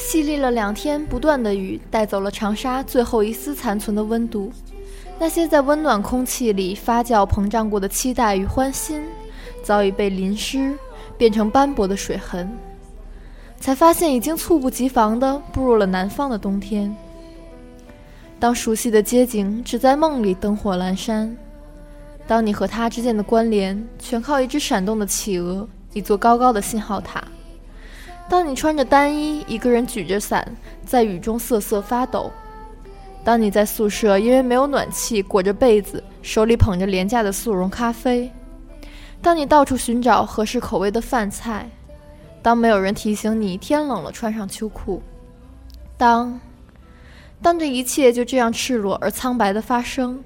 淅沥了两天不断的雨，带走了长沙最后一丝残存的温度。那些在温暖空气里发酵膨胀过的期待与欢欣，早已被淋湿，变成斑驳的水痕。才发现，已经猝不及防地步入了南方的冬天。当熟悉的街景只在梦里灯火阑珊，当你和他之间的关联全靠一只闪动的企鹅，一座高高的信号塔。当你穿着单衣，一个人举着伞，在雨中瑟瑟发抖；当你在宿舍因为没有暖气裹着被子，手里捧着廉价的速溶咖啡；当你到处寻找合适口味的饭菜；当没有人提醒你天冷了穿上秋裤；当，当这一切就这样赤裸而苍白的发生，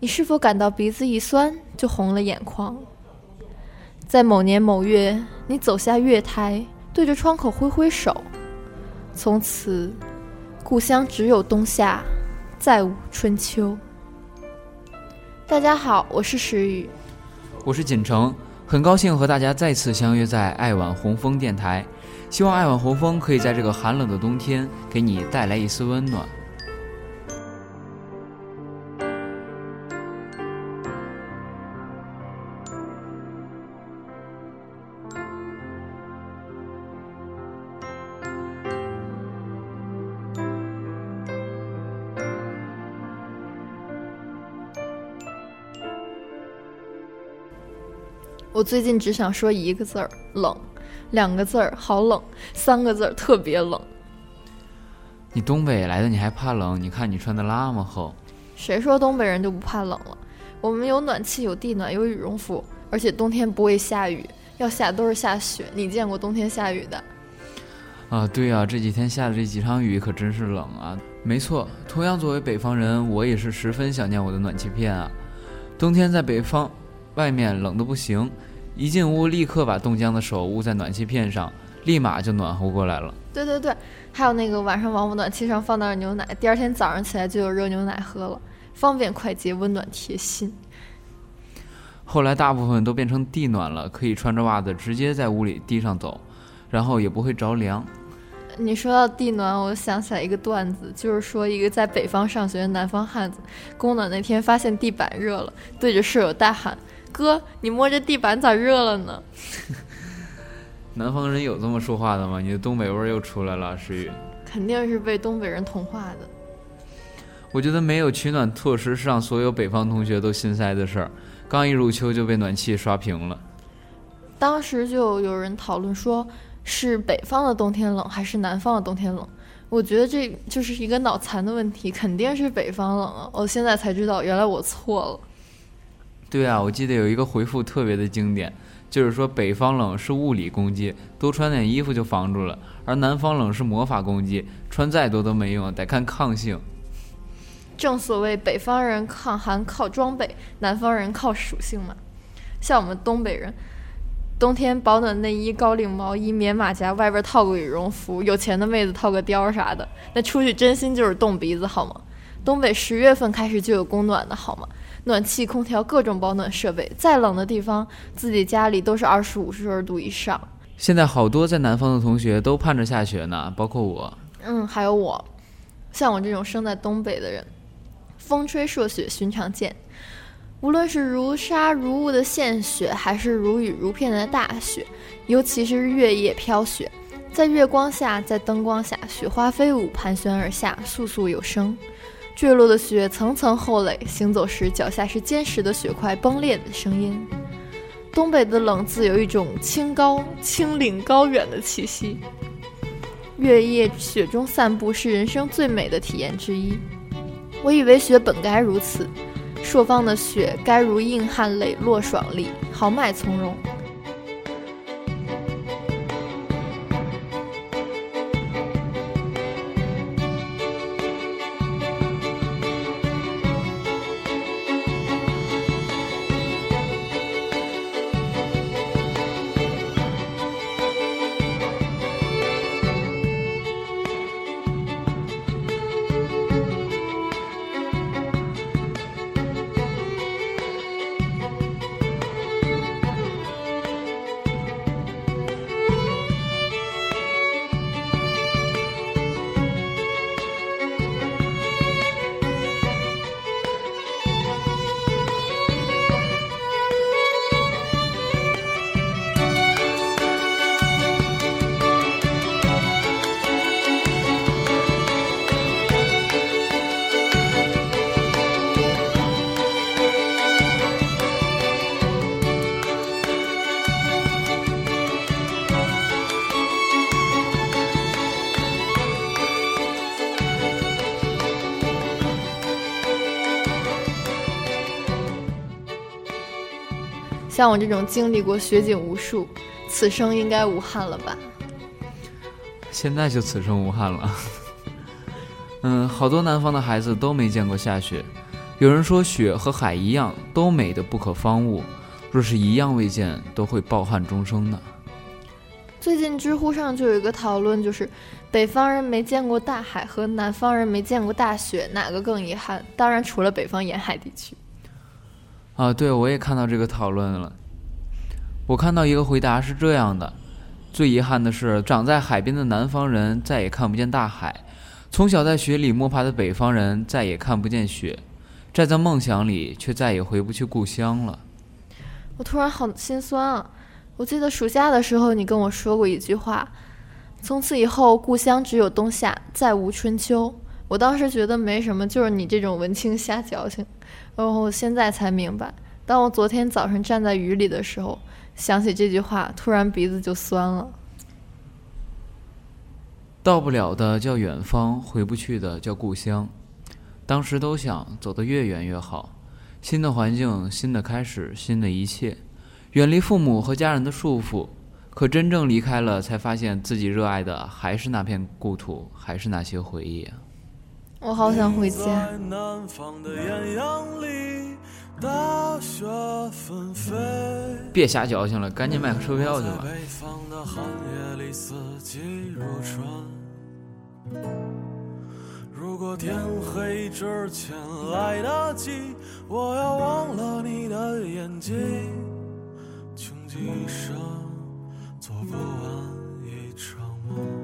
你是否感到鼻子一酸就红了眼眶？在某年某月，你走下月台。对着窗口挥挥手，从此，故乡只有冬夏，再无春秋。大家好，我是石宇，我是锦城，很高兴和大家再次相约在爱晚红枫电台，希望爱晚红枫可以在这个寒冷的冬天给你带来一丝温暖。我最近只想说一个字儿冷，两个字儿好冷，三个字儿特别冷。你东北来的，你还怕冷？你看你穿的那么厚。谁说东北人就不怕冷了？我们有暖气，有地暖，有羽绒服，而且冬天不会下雨，要下都是下雪。你见过冬天下雨的？啊，对啊，这几天下的这几场雨可真是冷啊。没错，同样作为北方人，我也是十分想念我的暖气片啊。冬天在北方。外面冷的不行，一进屋立刻把冻僵的手捂在暖气片上，立马就暖和过来了。对对对，还有那个晚上往我暖气上放点牛奶，第二天早上起来就有热牛奶喝了，方便快捷，温暖贴心。后来大部分都变成地暖了，可以穿着袜子直接在屋里地上走，然后也不会着凉。你说到地暖，我想起来一个段子，就是说一个在北方上学的南方汉子，供暖那天发现地板热了，对着室友大喊。哥，你摸着地板咋热了呢？南方人有这么说话的吗？你的东北味儿又出来了，石宇。肯定是被东北人同化的。我觉得没有取暖措施是让所有北方同学都心塞的事儿。刚一入秋就被暖气刷屏了。当时就有人讨论说，是北方的冬天冷还是南方的冬天冷？我觉得这就是一个脑残的问题，肯定是北方冷啊！我现在才知道，原来我错了。对啊，我记得有一个回复特别的经典，就是说北方冷是物理攻击，多穿点衣服就防住了；而南方冷是魔法攻击，穿再多都没用，得看抗性。正所谓北方人抗寒靠装备，南方人靠属性嘛。像我们东北人，冬天保暖内衣、高领毛衣、棉马甲，外边套个羽绒服，有钱的妹子套个貂啥的，那出去真心就是冻鼻子，好吗？东北十月份开始就有供暖的好吗？暖气、空调、各种保暖设备，再冷的地方，自己家里都是二十五摄氏度以上。现在好多在南方的同学都盼着下雪呢，包括我。嗯，还有我，像我这种生在东北的人，风吹朔雪寻常见。无论是如沙如雾的现雪，还是如雨如片的大雪，尤其是月夜飘雪，在月光下，在灯光下，雪花飞舞，盘旋而下，簌簌有声。坠落的雪层层厚垒，行走时脚下是坚实的雪块崩裂的声音。东北的冷自有一种清高、清凛、高远的气息。月夜雪中散步是人生最美的体验之一。我以为雪本该如此，朔方的雪该如硬汉磊落爽利，豪迈从容。像我这种经历过雪景无数，此生应该无憾了吧？现在就此生无憾了。嗯，好多南方的孩子都没见过下雪。有人说雪和海一样，都美得不可方物。若是一样未见，都会抱憾终生呢。最近知乎上就有一个讨论，就是北方人没见过大海和南方人没见过大雪，哪个更遗憾？当然，除了北方沿海地区。啊，对，我也看到这个讨论了。我看到一个回答是这样的：最遗憾的是，长在海边的南方人再也看不见大海；从小在雪里摸爬的北方人再也看不见雪；站在梦想里，却再也回不去故乡了。我突然好心酸啊！我记得暑假的时候，你跟我说过一句话：“从此以后，故乡只有冬夏，再无春秋。”我当时觉得没什么，就是你这种文青瞎矫情。然后现在才明白，当我昨天早上站在雨里的时候，想起这句话，突然鼻子就酸了。到不了的叫远方，回不去的叫故乡。当时都想走得越远越好，新的环境，新的开始，新的一切，远离父母和家人的束缚。可真正离开了，才发现自己热爱的还是那片故土，还是那些回忆。我好想回家。别瞎矫情了，赶紧买个车票去吧。如果天黑之前来得及，我要忘了你的眼睛，穷极一生做不完一场梦。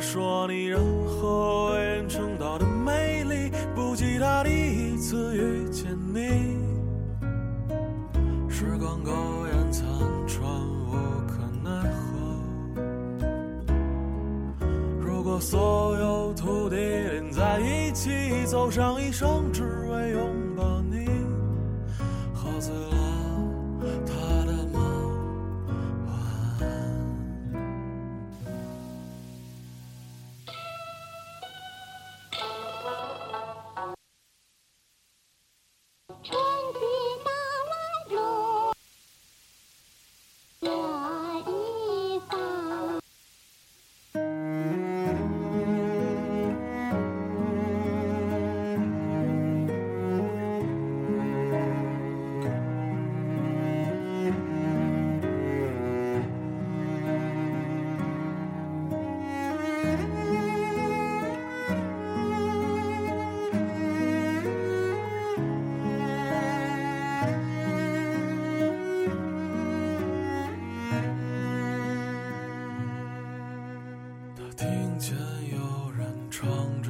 说你任何为人称道的美丽，不及他第一次遇见你。时光苟延残喘，无可奈何。如果所有土地连在一起，走上一生，只为拥抱你，喝醉了。他在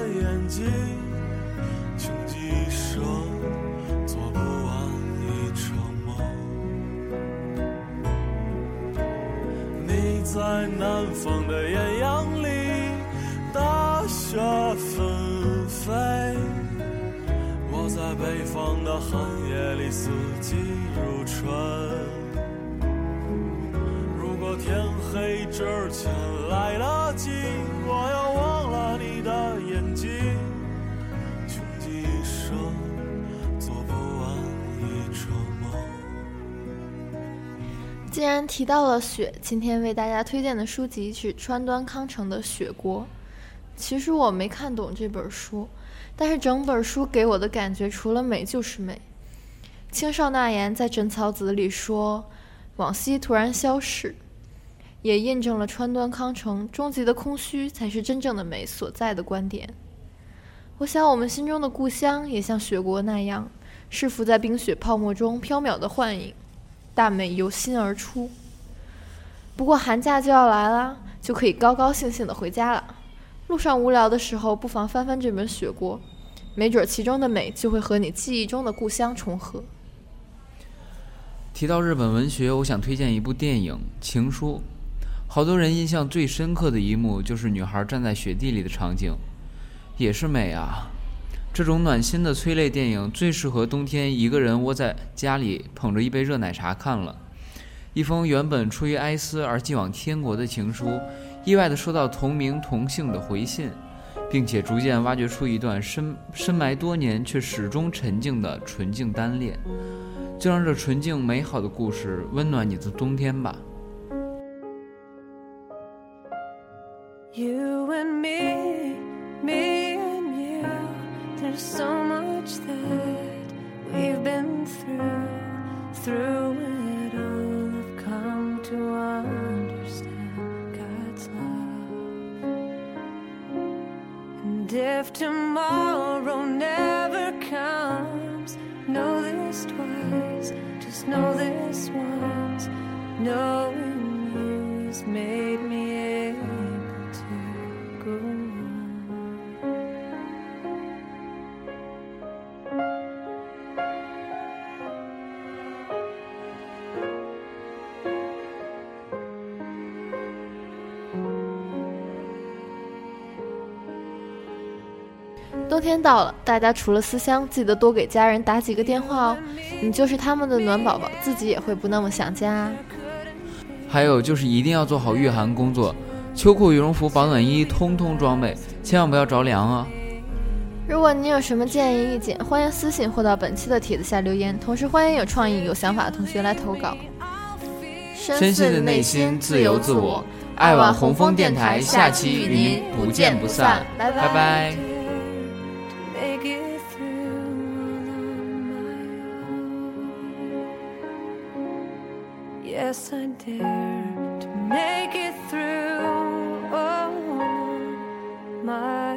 在南方的艳阳里，大雪纷飞；我在北方的寒夜里，四季如春。如果天黑之前来得及，既然提到了雪，今天为大家推荐的书籍是川端康成的《雪国》。其实我没看懂这本书，但是整本书给我的感觉除了美就是美。青少纳言在《枕草子》里说：“往昔突然消逝”，也印证了川端康成“终极的空虚才是真正的美”所在的观点。我想，我们心中的故乡也像雪国那样，是浮在冰雪泡沫中缥缈的幻影，大美由心而出。不过寒假就要来了，就可以高高兴兴的回家了。路上无聊的时候，不妨翻翻这本《雪国》，没准其中的美就会和你记忆中的故乡重合。提到日本文学，我想推荐一部电影《情书》。好多人印象最深刻的一幕就是女孩站在雪地里的场景，也是美啊！这种暖心的催泪电影最适合冬天一个人窝在家里捧着一杯热奶茶看了。一封原本出于哀思而寄往天国的情书。意外的收到同名同姓的回信，并且逐渐挖掘出一段深深埋多年却始终沉静的纯净单恋，就让这纯净美好的故事温暖你的冬天吧。You and me. There's so much that we've been through, through it all. I've come to understand God's love. And if tomorrow never comes, know this twice, just know this once. Know 冬天到了，大家除了思乡，记得多给家人打几个电话哦。你就是他们的暖宝宝，自己也会不那么想家。还有就是一定要做好御寒工作，秋裤、羽绒服、保暖衣，通通装备，千万不要着凉啊！如果你有什么建议意见，欢迎私信或到本期的帖子下留言。同时欢迎有创意、有想法的同学来投稿。深邃的内心，自由自我，爱晚红枫电台，下期与您不见不散，拜拜。make it through on my own. Yes, I dare to make it through on my own.